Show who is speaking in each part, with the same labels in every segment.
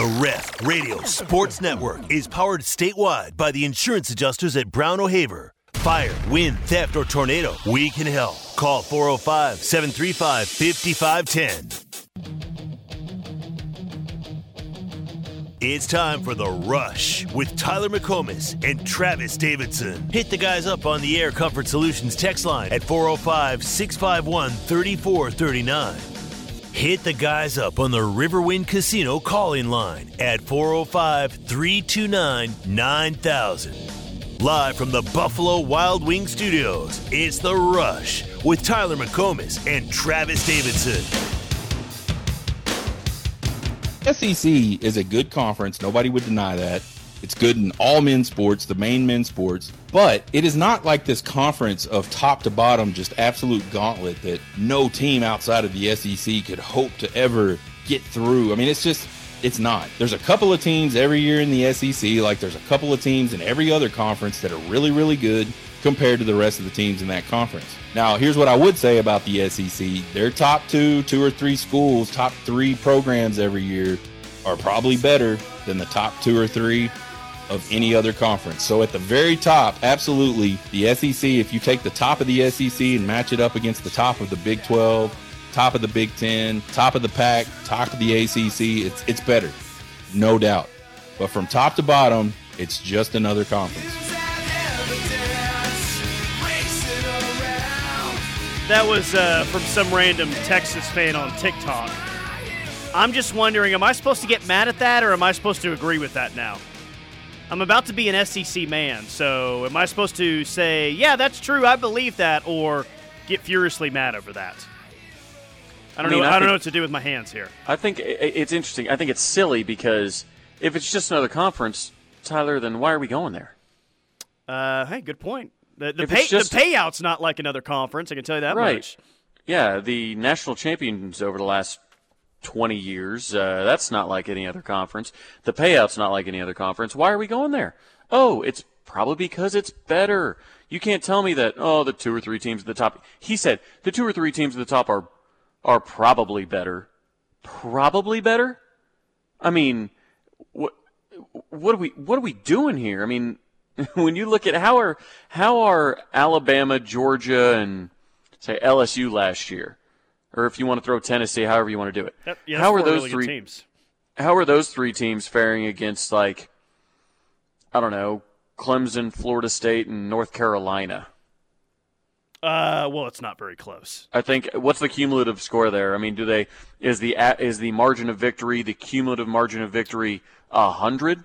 Speaker 1: The Ref Radio Sports Network is powered statewide by the insurance adjusters at Brown O'Haver. Fire, wind, theft, or tornado, we can help. Call 405 735 5510. It's time for The Rush with Tyler McComas and Travis Davidson. Hit the guys up on the Air Comfort Solutions text line at 405 651 3439. Hit the guys up on the Riverwind Casino calling line at 405 329 9000. Live from the Buffalo Wild Wing Studios, it's The Rush with Tyler McComas and Travis Davidson.
Speaker 2: SEC is a good conference. Nobody would deny that. It's good in all men's sports, the main men's sports, but it is not like this conference of top to bottom, just absolute gauntlet that no team outside of the SEC could hope to ever get through. I mean, it's just, it's not. There's a couple of teams every year in the SEC, like there's a couple of teams in every other conference that are really, really good compared to the rest of the teams in that conference. Now, here's what I would say about the SEC their top two, two or three schools, top three programs every year are probably better than the top two or three of any other conference. So at the very top, absolutely, the SEC, if you take the top of the SEC and match it up against the top of the Big 12, top of the Big 10, top of the Pac, top of the ACC, it's, it's better, no doubt. But from top to bottom, it's just another conference.
Speaker 3: That was uh, from some random Texas fan on TikTok. I'm just wondering, am I supposed to get mad at that or am I supposed to agree with that now? I'm about to be an SEC man, so am I supposed to say, yeah, that's true, I believe that, or get furiously mad over that? I don't
Speaker 4: I mean,
Speaker 3: know.
Speaker 4: I
Speaker 3: I, don't know what to do with my hands here.
Speaker 4: I think it's interesting. I think it's silly because if it's just another conference, Tyler, then why are we going there?
Speaker 3: Uh, hey, good point. The, the, pay,
Speaker 4: just-
Speaker 3: the payout's not like another conference. I can tell you that
Speaker 4: right.
Speaker 3: much.
Speaker 4: Yeah, the national champions over the last 20 years, uh, that's not like any other conference. The payout's not like any other conference. Why are we going there? Oh, it's probably because it's better. You can't tell me that, oh, the two or three teams at the top. He said the two or three teams at the top are, are probably better. Probably better? I mean, what, what are we, what are we doing here? I mean, when you look at how are, how are Alabama, Georgia, and say LSU last year, or if you want to throw Tennessee, however you want to do it.
Speaker 3: Yep, yeah,
Speaker 4: how are those
Speaker 3: really
Speaker 4: three
Speaker 3: teams?
Speaker 4: How are those three teams faring against like I don't know, Clemson, Florida State, and North Carolina?
Speaker 3: Uh, well, it's not very close.
Speaker 4: I think what's the cumulative score there? I mean, do they is the is the margin of victory the cumulative margin of victory a hundred?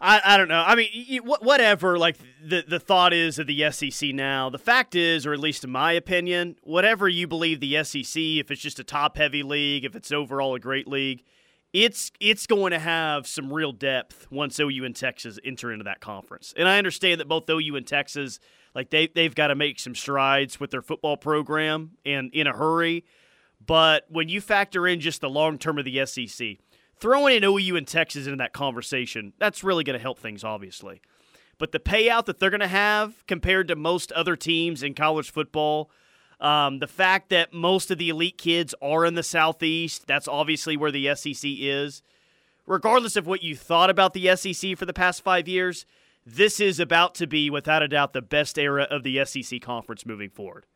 Speaker 3: I, I don't know. I mean, whatever. Like the the thought is of the SEC now. The fact is, or at least in my opinion, whatever you believe the SEC, if it's just a top heavy league, if it's overall a great league, it's it's going to have some real depth once OU and Texas enter into that conference. And I understand that both OU and Texas, like they they've got to make some strides with their football program and in a hurry. But when you factor in just the long term of the SEC, throwing in OU and Texas into that conversation, that's really going to help things, obviously. But the payout that they're going to have compared to most other teams in college football, um, the fact that most of the elite kids are in the Southeast, that's obviously where the SEC is. Regardless of what you thought about the SEC for the past five years, this is about to be, without a doubt, the best era of the SEC conference moving forward.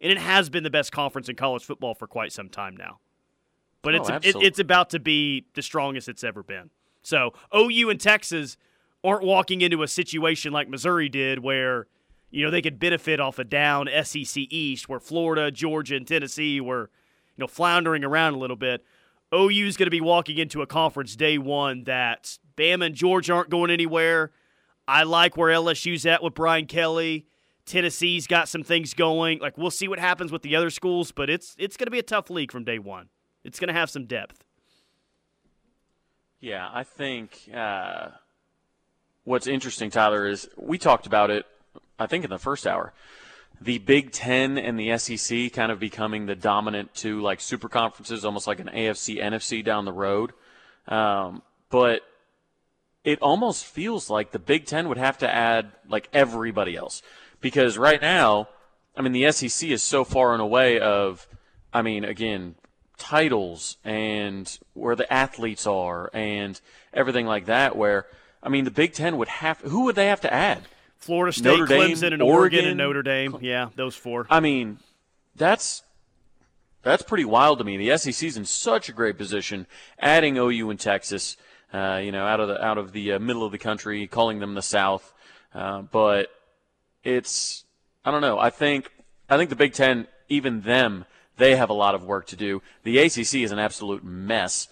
Speaker 3: And it has been the best conference in college football for quite some time now. But
Speaker 4: Oh,
Speaker 3: it's it, it's about to be the strongest it's ever been. So OU and Texas aren't walking into a situation like Missouri did, where you know they could benefit off a down SEC East, where Florida, Georgia, and Tennessee were you know floundering around a little bit. OU is going to be walking into a conference day one that Bama and Georgia aren't going anywhere. I like where LSU's at with Brian Kelly. Tennessee's got some things going. Like we'll see what happens with the other schools, but it's it's going to be a tough league from day one. It's going to have some depth.
Speaker 4: Yeah, I think uh, what's interesting, Tyler, is we talked about it. I think in the first hour, the Big Ten and the SEC kind of becoming the dominant two, like super conferences, almost like an AFC, NFC down the road. Um, but it almost feels like the Big Ten would have to add like everybody else because right now, I mean, the SEC is so far and away of, I mean, again, titles and where the athletes are and everything like that. Where I mean, the Big Ten would have who would they have to add?
Speaker 3: Florida State,
Speaker 4: Notre Dame,
Speaker 3: Clemson, and Oregon,
Speaker 4: Oregon.
Speaker 3: and Notre Dame. Yeah, those four.
Speaker 4: I mean, that's that's pretty wild to me. The SEC's in such a great position, adding OU and Texas, uh, you know, out of the out of the uh, middle of the country, calling them the South. Uh, but it's I don't know. I think I think the Big Ten, even them, they have a lot of work to do. The ACC is an absolute mess.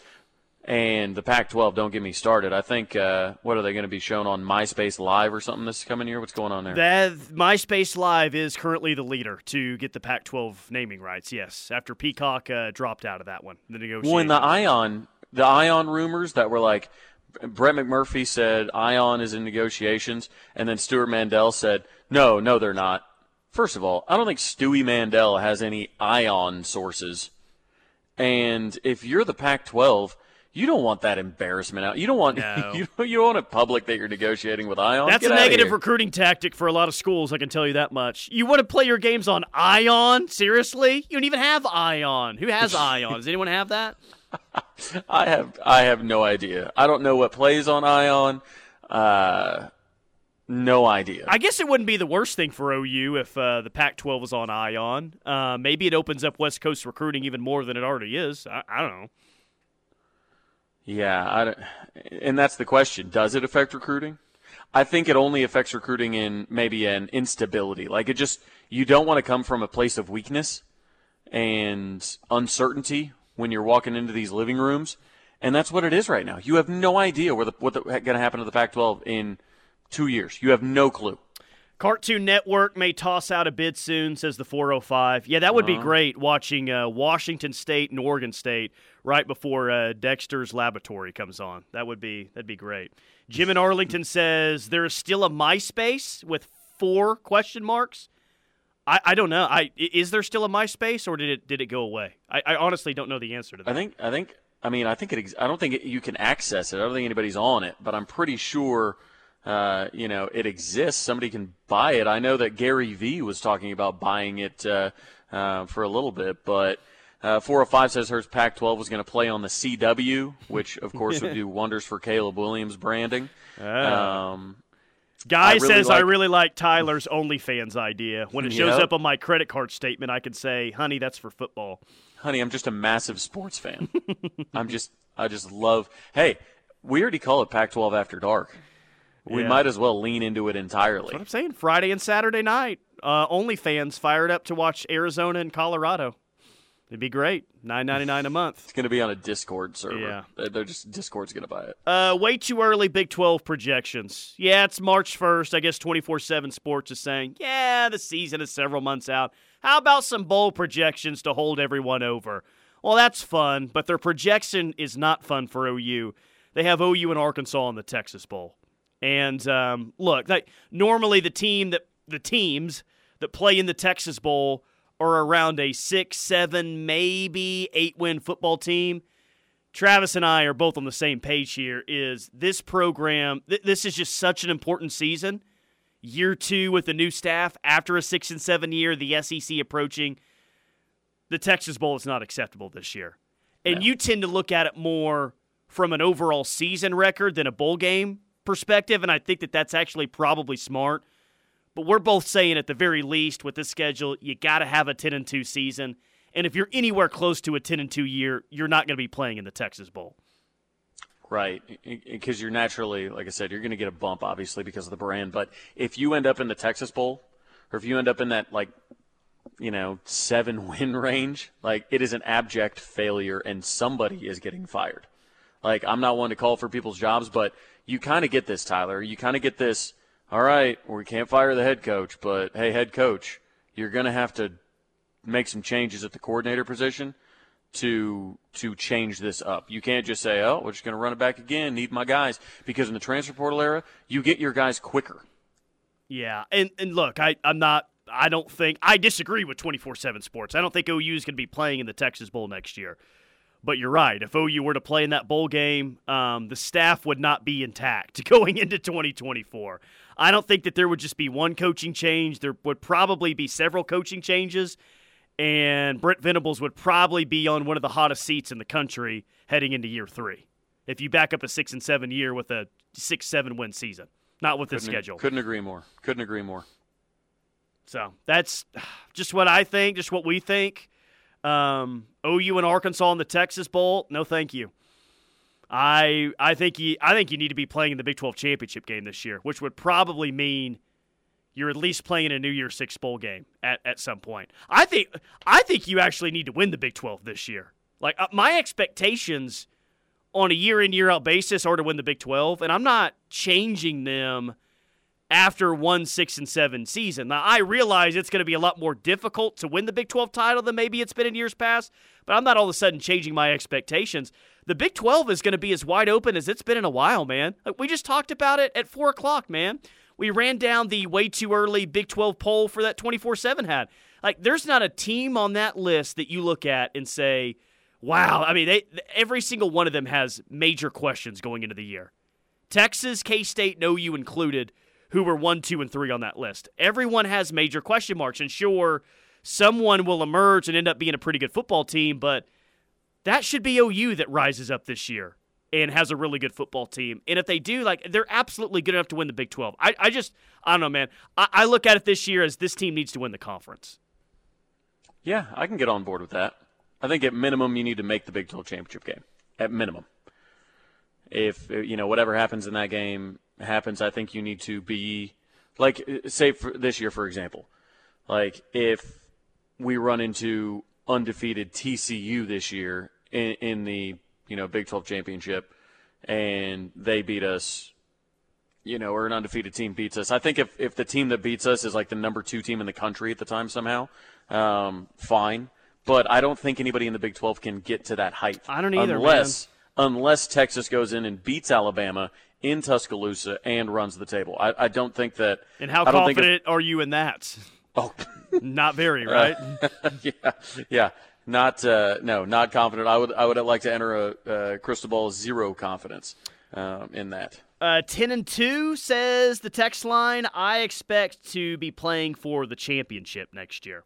Speaker 4: And the Pac-12, don't get me started. I think uh, what are they going to be shown on MySpace Live or something this coming year? What's going on there?
Speaker 3: That MySpace Live is currently the leader to get the Pac-12 naming rights. Yes, after Peacock uh, dropped out of that one, the negotiation.
Speaker 4: When the Ion, the Ion rumors that were like, Brett McMurphy said Ion is in negotiations, and then Stewart Mandel said, no, no, they're not. First of all, I don't think Stewie Mandel has any Ion sources. And if you're the Pac-12, you don't want that embarrassment out. You don't want
Speaker 3: No.
Speaker 4: you, don't, you don't want it public that you're negotiating with Ion.
Speaker 3: That's
Speaker 4: Get
Speaker 3: a negative recruiting tactic for a lot of schools. I can tell you that much. You want to play your games on Ion? Seriously? You don't even have Ion. Who has Ion? Does anyone have that?
Speaker 4: I have I have no idea. I don't know what plays on Ion. Uh, no idea.
Speaker 3: I guess it wouldn't be the worst thing for OU if uh, the Pac-12 was on Ion. Uh, maybe it opens up West Coast recruiting even more than it already is. I, I don't know.
Speaker 4: Yeah, I don't, and that's the question. Does it affect recruiting? I think it only affects recruiting in maybe an instability. Like it just you don't want to come from a place of weakness and uncertainty when you're walking into these living rooms, and that's what it is right now. You have no idea where the, what's going to happen to the Pac-12 in two years. You have no clue.
Speaker 3: Cartoon Network may toss out a bid soon, says the 405. Yeah, that would be great watching uh, Washington State and Oregon State right before uh, Dexter's Laboratory comes on. That would be that'd be great. Jim in Arlington says there is still a MySpace with four question marks. I, I don't know. I is there still a MySpace or did it did it go away? I, I honestly don't know the answer to that.
Speaker 4: I think I think I mean I think it ex- I don't think it, you can access it. I don't think anybody's on it, but I'm pretty sure uh, you know it exists. Somebody can buy it. I know that Gary Vee was talking about buying it uh, uh, for a little bit, but. Uh, 405 says her Pac-12 was going to play on the CW, which of course would do wonders for Caleb Williams branding. Um,
Speaker 3: Guy
Speaker 4: I really
Speaker 3: says I really like Tyler's OnlyFans idea. When it shows
Speaker 4: Yep.
Speaker 3: up on my credit card statement, I can say, "Honey, that's for football."
Speaker 4: honey, I'm just a massive sports fan. I'm just, I just love. Hey, we already call it Pac-12 After Dark. We
Speaker 3: Yeah.
Speaker 4: might as well lean into it entirely.
Speaker 3: What I'm saying, Friday and Saturday night, uh, OnlyFans fired up to watch Arizona and Colorado. It'd be great. Nine ninety nine a month.
Speaker 4: It's going to be on a Discord server.
Speaker 3: Yeah.
Speaker 4: They're- just Discord's going to buy it.
Speaker 3: Uh, way too early Big 12 projections. Yeah, it's March 1st. I guess 24 7 Sports is saying, yeah, the season is several months out. How about some bowl projections to hold everyone over? Well, that's fun, but their projection is not fun for OU. They have OU and Arkansas in the Texas Bowl. And um, look, like normally the team that the teams that play in the Texas Bowl are around a six, seven, maybe eight win football team. Travis and I are both on the same page here. Is this program? Th- this is just such an important season. Year two with the new staff after a six and seven year, the SEC approaching. The Texas Bowl is not acceptable this year, and you tend to look at it more from an overall season record than a bowl game perspective. And I think that that's actually probably smart. But we're both saying at the very least with this schedule, you got to have a 10 and 2 season. And if you're anywhere close to a 10 and 2 year, you're not going to be playing in the Texas Bowl.
Speaker 4: Right. Because you're naturally, like I said, you're going to get a bump, obviously, because of the brand. But if you end up in the Texas Bowl, or if you end up in that, like, you know, seven win range, like, it is an abject failure, and somebody is getting fired. Like, I'm not one to call for people's jobs, but you kind of get this, Tyler. You kind of get this, all right, we can't fire the head coach, but hey, head coach, you're going to have to make some changes at the coordinator position to to change this up. You can't just say, "Oh, we're just going to run it back again. Need my guys," because in the transfer portal era, you get your guys quicker.
Speaker 3: Yeah, and and look, I I'm not. I don't think I disagree with 24/7 Sports. I don't think OU is going to be playing in the Texas Bowl next year. But you're right. If OU were to play in that bowl game, um, the staff would not be intact going into 2024. I don't think that there would just be one coaching change. There would probably be several coaching changes, and Brent Venables would probably be on one of the hottest seats in the country heading into year three. If you back up a six and seven year with a six seven win season, not with this
Speaker 4: couldn't,
Speaker 3: schedule.
Speaker 4: Couldn't agree more. Couldn't agree more.
Speaker 3: So that's just what I think, just what we think. Um, OU and Arkansas in the Texas Bowl, no, thank you. I I think you I think you need to be playing in the Big 12 championship game this year, which would probably mean you're at least playing a New Year's Six bowl game at, at some point. I think I think you actually need to win the Big 12 this year. Like uh, my expectations on a year in year out basis are to win the Big 12, and I'm not changing them after one six and seven season. Now I realize it's going to be a lot more difficult to win the Big 12 title than maybe it's been in years past, but I'm not all of a sudden changing my expectations. The Big 12 is going to be as wide open as it's been in a while, man. Like we just talked about it at four o'clock, man we ran down the way too early Big 12 poll for that 24 7 hat. Like, there's not a team on that list that you look at and say, wow. I mean, they, every single one of them has major questions going into the year. Texas, K State, no you included, who were one, two, and three on that list. Everyone has major question marks. And sure, someone will emerge and end up being a pretty good football team, but that should be OU that rises up this year and has a really good football team. And if they do, like they're absolutely good enough to win the Big 12. I, I just, I don't know, man. I, I look at it this year as this team needs to win the conference.
Speaker 4: Yeah, I can get on board with that. I think at minimum you need to make the Big 12 championship game. At minimum. If, you know, whatever happens in that game happens, I think you need to be, like, say for this year, for example, like if we run into undefeated TCU this year in, in the you know, Big 12 championship, and they beat us, you know, or an undefeated team beats us. I think if, if the team that beats us is like the number two team in the country at the time somehow, um, fine. But I don't think anybody in the Big 12 can get to that height.
Speaker 3: I don't either,
Speaker 4: unless
Speaker 3: man.
Speaker 4: unless Texas goes in and beats Alabama in Tuscaloosa and runs the table. I, I don't think that.
Speaker 3: And how confident are you in that?
Speaker 4: Oh,
Speaker 3: not very, right?
Speaker 4: Uh, yeah, yeah. Not uh, no, not confident. I would I would like to enter a, a crystal ball zero confidence um, in that.
Speaker 3: Uh, Ten and two says the text line. I expect to be playing for the championship next year.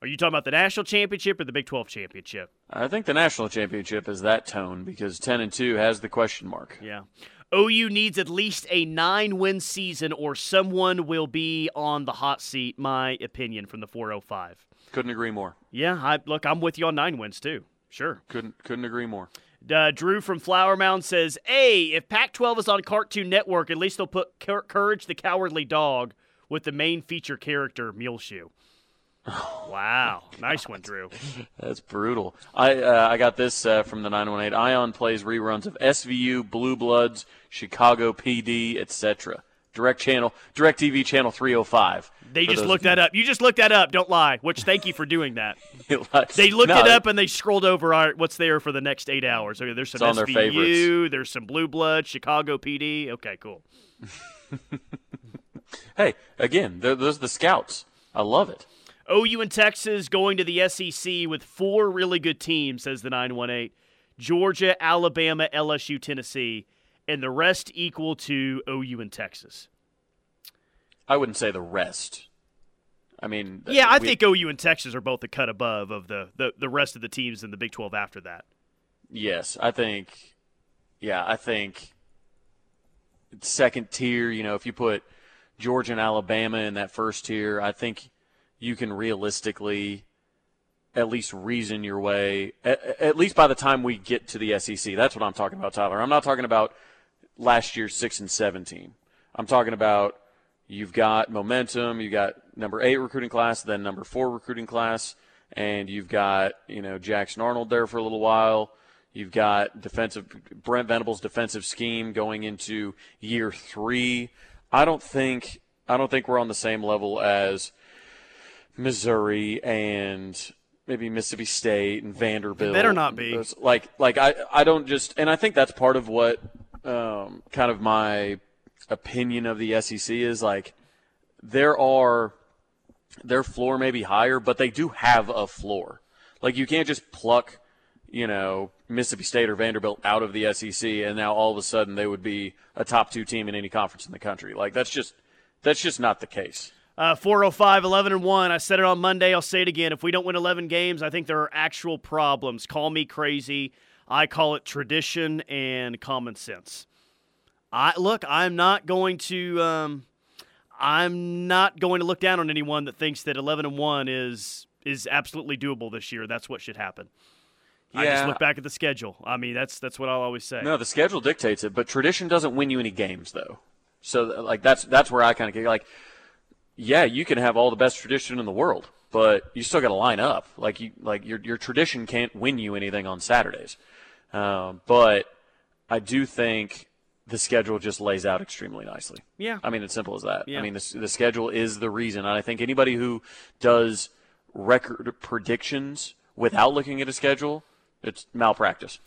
Speaker 3: Are you talking about the national championship or the Big Twelve championship?
Speaker 4: I think the national championship is that tone because ten and two has the question mark.
Speaker 3: Yeah. OU needs at least a nine win season or someone will be on the hot seat, my opinion from the 405.
Speaker 4: Couldn't agree more.
Speaker 3: Yeah, I, look, I'm with you on nine wins too. Sure.
Speaker 4: Couldn't couldn't agree more.
Speaker 3: Uh, Drew from Flower Mound says, "Hey, if Pac-12 is on Cartoon Network, at least they'll put Courage the Cowardly Dog with the main feature character Muleshoe." wow, nice one, Drew.
Speaker 4: That's brutal. I uh, I got this uh, from the 918. Ion plays reruns of SVU, Blue Bloods, Chicago PD, etc. Direct channel, Direct TV channel 305.
Speaker 3: They just looked that up. You just looked that up. Don't lie. Which thank you for doing that. they looked
Speaker 4: no,
Speaker 3: it up and they scrolled over our, what's there for the next eight hours. Okay, there's some SVU. There's some Blue Blood, Chicago PD. Okay, cool.
Speaker 4: hey, again, those are the scouts. I love it.
Speaker 3: OU and Texas going to the SEC with four really good teams, says the 918. Georgia, Alabama, LSU, Tennessee, and the rest equal to OU and Texas.
Speaker 4: I wouldn't say the rest. I mean, uh,
Speaker 3: yeah, I we, think OU and Texas are both a cut above of the, the, the rest of the teams in the Big 12 after that.
Speaker 4: Yes, I think, yeah, I think second tier, you know, if you put Georgia and Alabama in that first tier, I think you can realistically at least reason your way, at, at least by the time we get to the SEC. That's what I'm talking about, Tyler. I'm not talking about last year's 6 and 17. I'm talking about you've got momentum, you've got number eight recruiting class, then number four recruiting class, and you've got you know Jackson Arnold there for a little while. You've got defensive Brent Venables' defensive scheme going into year three. I don't think I don't think we're on the same level as Missouri and maybe Mississippi State and Vanderbilt.
Speaker 3: It better not be.
Speaker 4: Like like I I don't just and I think that's part of what um, kind of my opinion of the SEC is like there are their floor may be higher, but they do have a floor. Like you can't just pluck, you know, Mississippi State or Vanderbilt out of the SEC and now all of a sudden they would be a top two team in any conference in the country. Like that's just that's just not the case.
Speaker 3: Uh, 405, 11 and 1. I said it on Monday. I'll say it again. If we don't win 11 games, I think there are actual problems. Call me crazy. I call it tradition and common sense. I look, I'm not going to um, I'm not going to look down on anyone that thinks that 11 and 1 is is absolutely doable this year. That's what should happen. Yeah. I just look back at the schedule. I mean, that's that's what I'll always say.
Speaker 4: No, the schedule dictates it, but tradition doesn't win you any games though. So like that's that's where I kind of get like yeah, you can have all the best tradition in the world, but you still got to line up. Like you, like your your tradition can't win you anything on Saturdays. Um, but I do think the schedule just lays out extremely nicely.
Speaker 3: Yeah.
Speaker 4: I mean, it's simple as that. Yeah. I mean, the, the schedule is the reason. And I think anybody who does record predictions without looking at a schedule, it's malpractice.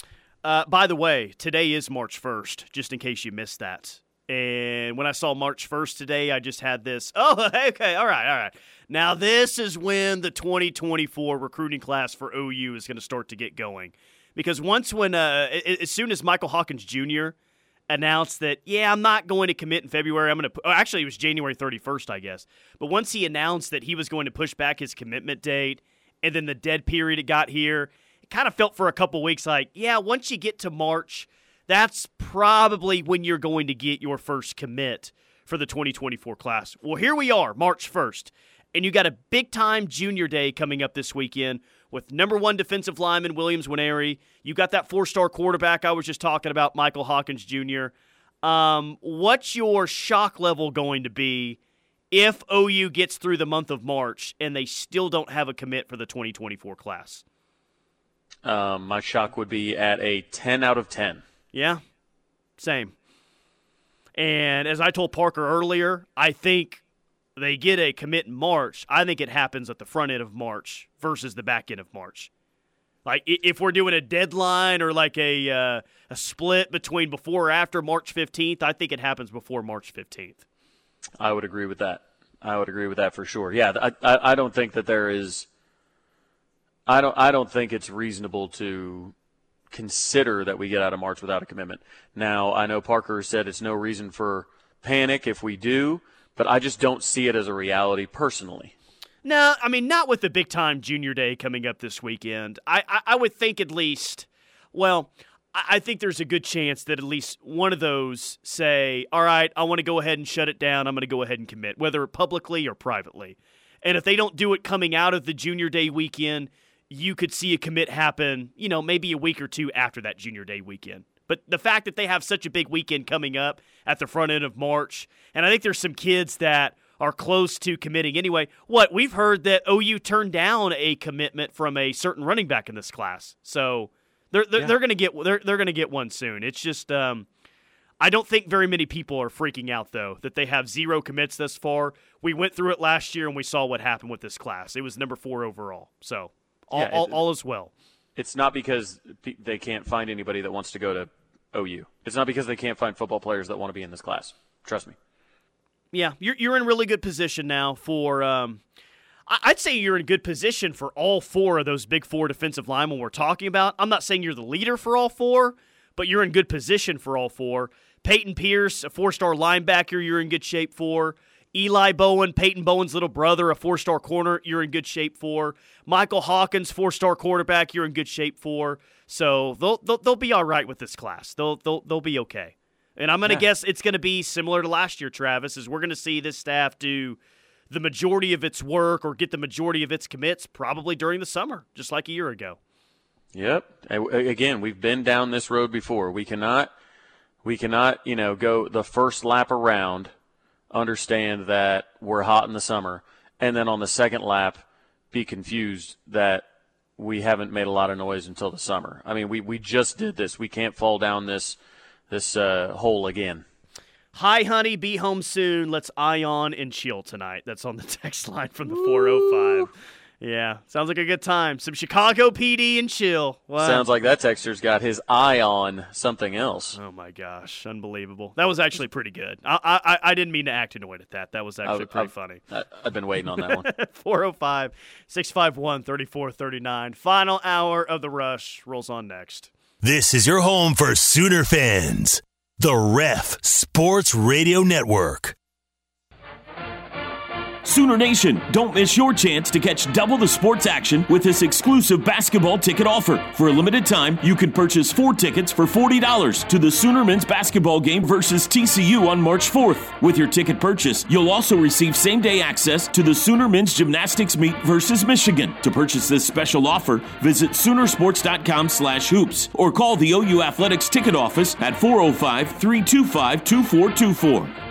Speaker 3: Uh, by the way, today is March 1st, just in case you missed that. And when I saw March 1st today, I just had this. Oh, okay, all right, all right. Now, this is when the 2024 recruiting class for OU is going to start to get going. Because once when, uh, as soon as Michael Hawkins Jr. announced that, yeah, I'm not going to commit in February, I'm going to, oh, actually, it was January 31st, I guess. But once he announced that he was going to push back his commitment date, and then the dead period it got here, it kind of felt for a couple weeks like, yeah, once you get to March, that's probably when you're going to get your first commit for the 2024 class. Well, here we are, March 1st, and you got a big time junior day coming up this weekend with number one defensive lineman Williams Nwaneri. You got that four star quarterback I was just talking about, Michael Hawkins Jr. Um, what's your shock level going to be if OU gets through the month of March and they still don't have a commit for the 2024 class?
Speaker 4: Um, my shock would be at a 10 out of 10.
Speaker 3: Yeah, same. And as I told Parker earlier, I think they get a commit in March. I think it happens at the front end of March versus the back end of March. Like if we're doing a deadline or like a uh, a split between before or after March 15th, I think it happens before March 15th.
Speaker 4: I would agree with that. I would agree with that for sure. Yeah, I, I, I don't think that there is. I don't I don't think it's reasonable to consider that we get out of March without a commitment. Now, I know Parker said it's no reason for panic if we do, but I just don't see it as a reality personally.
Speaker 3: No, I mean not with the big time junior day coming up this weekend. I, I, I would think at least, well, I, I think there's a good chance that at least one of those say, "All right, I want to go ahead and shut it down. I'm going to go ahead and commit, whether publicly or privately." And if they don't do it coming out of the junior day weekend, you could see a commit happen, you know, maybe a week or two after that junior day weekend. But the fact that they have such a big weekend coming up at the front end of March, and I think there's some kids that are close to committing anyway. What we've heard that OU turned down a commitment from a certain running back in this class, so they're they're, yeah. they're going to get they're they're going to get one soon. It's just um, I don't think very many people are freaking out though that they have zero commits thus far. We went through it last year and we saw what happened with this class. It was number four overall. So all, yeah, all, all is well.
Speaker 4: It's not because they can't find anybody that wants to go to OU. It's not because they can't find football players that want to be in this class. Trust me.
Speaker 3: Yeah, you're you're in really good position now for. Um, I'd say you're in good position for all four of those big four defensive linemen we're talking about. I'm not saying you're the leader for all four, but you're in good position for all four. Peyton Pierce, a four-star linebacker, you're in good shape for. Eli Bowen, Peyton Bowen's little brother, a four star corner, you're in good shape for. Michael Hawkins, four star quarterback, you're in good shape for. So they'll, they'll, they'll be all right with this class. They'll, they'll, they'll be okay. And I'm going to yeah. guess it's going to be similar to last year, Travis, is we're going to see this staff do the majority of its work or get the majority of its commits probably during the summer, just like a year ago.
Speaker 4: Yep. Again, we've been down this road before. We cannot, we cannot, you know, go the first lap around – understand that we're hot in the summer, and then on the second lap, be confused that we haven't made a lot of noise until the summer. I mean, we, we just did this. We can't fall down this this uh, hole again.
Speaker 3: Hi, honey, be home soon. Let's ion and chill tonight. That's on the text line from the 405. Yeah, sounds like a good time. Some Chicago PD and chill.
Speaker 4: What? Sounds like that texter's got his eye on something else.
Speaker 3: Oh my gosh, unbelievable! That was actually pretty good. I I, I didn't mean to act annoyed at that. That was actually I, pretty
Speaker 4: I,
Speaker 3: funny.
Speaker 4: I, have been waiting on that one.
Speaker 3: 405 651 3439. Final hour of the rush rolls on next.
Speaker 1: This is your home for Sooner fans. The Ref Sports Radio Network.
Speaker 5: Sooner Nation, don't miss your chance to catch double the sports action with this exclusive basketball ticket offer. For a limited time, you can purchase four tickets for $40 to the Sooner men's basketball game versus TCU on March 4th. With your ticket purchase, you'll also receive same day access to the Sooner men's gymnastics meet versus Michigan. To purchase this special offer, visit Soonersports.com slash hoops or call the OU Athletics ticket office at 405 325 2424.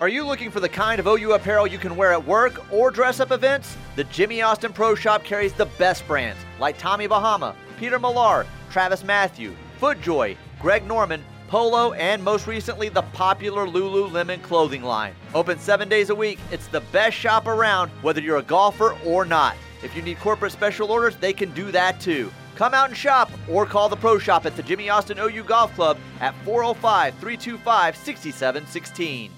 Speaker 6: Are you looking for the kind of OU apparel you can wear at work or dress up events? The Jimmy Austin Pro Shop carries the best brands like Tommy Bahama, Peter Millar, TravisMathew, FootJoy, Greg Norman, Polo, and most recently the popular Lululemon clothing line. Open seven days a week, it's the best shop around, whether you're a golfer or not. If you need corporate special orders, they can do that too. Come out and shop or call the Pro Shop at the Jimmy Austin OU Golf Club at 405 325 6716.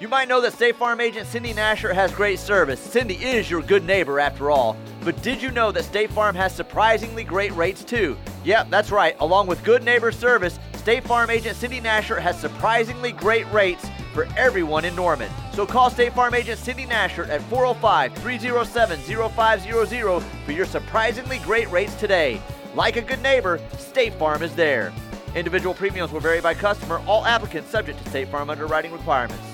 Speaker 6: You might know that State Farm agent Cindy Nasher has great service. Cindy is your good neighbor after all. But did you know that State Farm has surprisingly great rates too? Yep, that's right. Along with good neighbor service, State Farm agent Cindy Nasher has surprisingly great rates for everyone in Norman. So call State Farm agent Cindy Nasher at 405 307 0500 for your surprisingly great rates today. Like a good neighbor, State Farm is there. Individual premiums will vary by customer, all applicants subject to State Farm underwriting requirements.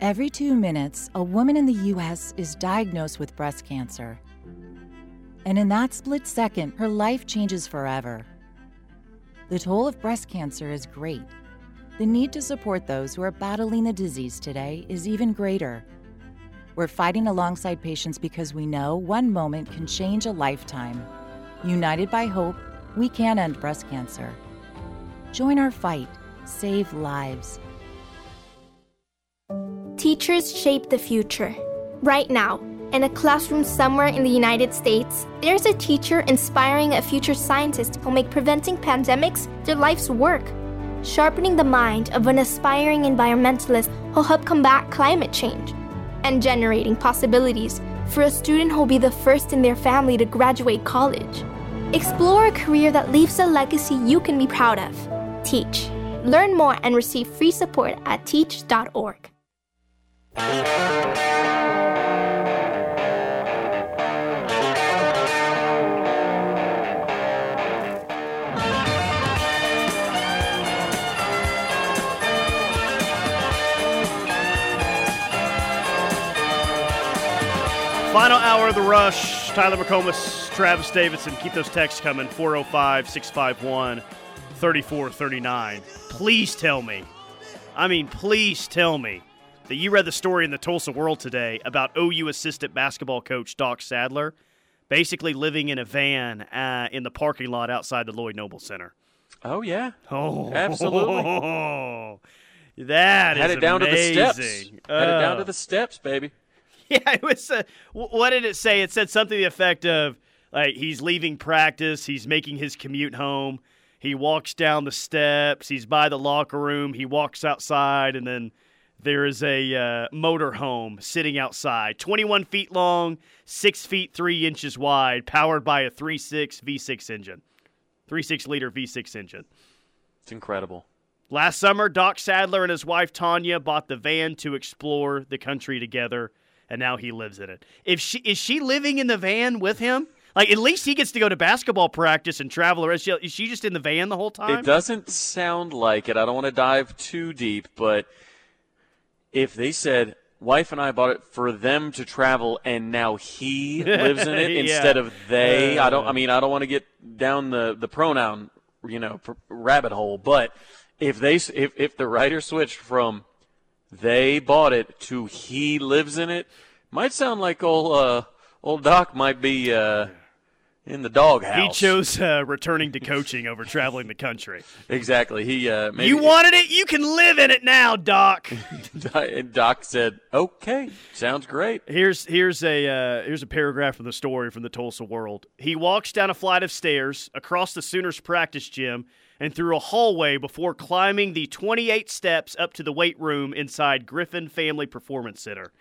Speaker 7: Every two minutes, a woman in the U.S. is diagnosed with breast cancer. And in that split second, her life changes forever. The toll of breast cancer is great. The need to support those who are battling the disease today is even greater. We're fighting alongside patients because we know one moment can change a lifetime. United by hope, we can end breast cancer. Join our fight. Save lives.
Speaker 8: Teachers shape the future. Right now, in a classroom somewhere in the United States, there's a teacher inspiring a future scientist who'll make preventing pandemics their life's work, sharpening the mind of an aspiring environmentalist who'll help combat climate change, and generating possibilities for a student who'll be the first in their family to graduate college. Explore a career that leaves a legacy you can be proud of. Teach. Learn more and receive free support at teach.org.
Speaker 3: Final hour of the rush. Tyler McComas, Travis Davidson. Keep those texts coming 405 651 3439. Please tell me, I mean, please tell me that you read the story in the Tulsa World today about OU assistant basketball coach Doc Sadler basically living in a van uh, in the parking lot outside the Lloyd Noble Center.
Speaker 4: Oh, yeah.
Speaker 3: Oh,
Speaker 4: Absolutely.
Speaker 3: that
Speaker 4: Had
Speaker 3: is
Speaker 4: it down to the steps.
Speaker 3: amazing.
Speaker 4: Had it down
Speaker 3: Oh.
Speaker 4: to the steps, baby.
Speaker 3: Yeah, it was. Uh, what did it say? It said something to the effect of like he's leaving practice, he's making his commute home, he walks down the steps, he's by the locker room, he walks outside, and then there is a uh, motor home sitting outside, 21 feet long, 6 feet 3 inches wide, powered by a 3.6 V6 engine. 3.6 liter V6 engine.
Speaker 4: It's incredible.
Speaker 3: Last summer, Doc Sadler and his wife Tanya bought the van to explore the country together, and now he lives in it. If she is she living in the van with him? Like at least he gets to go to basketball practice and travel. Or is she, is she just in the van the whole time?
Speaker 4: It doesn't sound like it. I don't want to dive too deep, but if they said wife and I bought it for them to travel and now he lives in it
Speaker 3: Yeah.
Speaker 4: instead of they, I don't
Speaker 3: Uh.
Speaker 4: I mean I don't want to get down the the pronoun, you know, pr- rabbit hole, but if they if if the writer switched from they bought it to he lives in it, might sound like old uh old Doc might be uh in the doghouse.
Speaker 3: He chose uh, returning to coaching over traveling the country.
Speaker 4: Exactly. He uh, maybe
Speaker 3: you wanted it, you can live in it now, Doc.
Speaker 4: and Doc said, "Okay, sounds great."
Speaker 3: Here's here's a uh, here's a paragraph from the story from the Tulsa World. He walks down a flight of stairs across the Sooners practice gym and through a hallway before climbing the 28 steps up to the weight room inside Griffin Family Performance Center.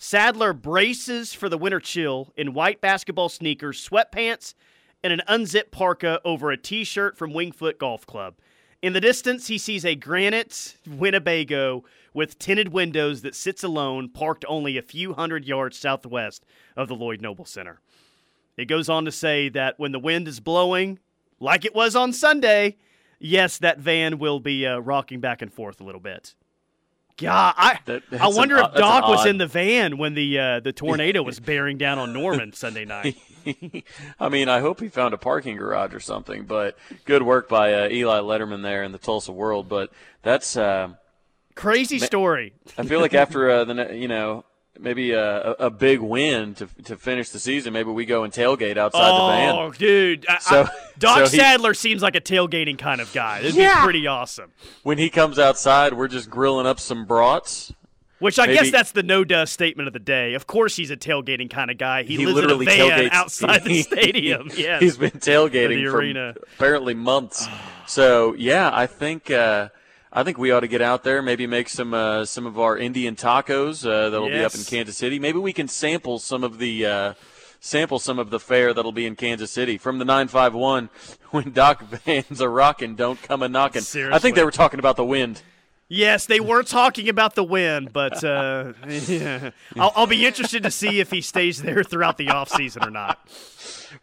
Speaker 3: Sadler braces for the winter chill in white basketball sneakers, sweatpants, and an unzipped parka over a t-shirt from Winged Foot Golf Club. In the distance, he sees a granite Winnebago with tinted windows that sits alone, parked only a few hundred yards southwest of the Lloyd Noble Center. It goes on to say that when the wind is blowing, like it was on Sunday, yes, that van will be uh, rocking back and forth a little bit. God, I
Speaker 4: That-
Speaker 3: I wonder
Speaker 4: an
Speaker 3: if
Speaker 4: odd- that's an
Speaker 3: Doc was
Speaker 4: odd-
Speaker 3: in the van when the uh, the tornado was bearing down on Norman Sunday night.
Speaker 4: I mean, I hope he found a parking garage or something. But good work by uh, Eli Lederman there in the Tulsa World. But that's uh,
Speaker 3: Crazy story.
Speaker 4: I feel like after uh, the you know maybe a, a a big win to to finish the season, maybe we go and tailgate outside the van.
Speaker 3: Oh, dude. I,
Speaker 4: So-
Speaker 3: I, Doc
Speaker 4: so he-
Speaker 3: Sadler seems like a tailgating kind of guy. It'd
Speaker 4: Yeah.
Speaker 3: be pretty awesome.
Speaker 4: When he comes outside, we're just grilling up some brats.
Speaker 3: Which I
Speaker 4: Maybe-
Speaker 3: guess that's the no dust statement of the day. Of course, he's a tailgating kind of guy. He,
Speaker 4: He
Speaker 3: lives
Speaker 4: literally
Speaker 3: in a van
Speaker 4: tailgates
Speaker 3: outside the stadium. Yes,
Speaker 4: He's been
Speaker 3: Or
Speaker 4: tailgating
Speaker 3: the
Speaker 4: for
Speaker 3: arena.
Speaker 4: apparently months. so yeah, I think uh, I think we ought to get out there, maybe make some uh, some of our Indian tacos uh, that'll be up in Kansas City. Maybe we can sample some of the uh, sample some of the fare that'll be in Kansas City from the nine five one. When Doc Van's are rocking, don't come a knockin'. I think they were talking about the wind.
Speaker 3: Yes, they were talking about the win, but uh, yeah. I'll, I'll be interested to see if he stays there throughout the offseason or not.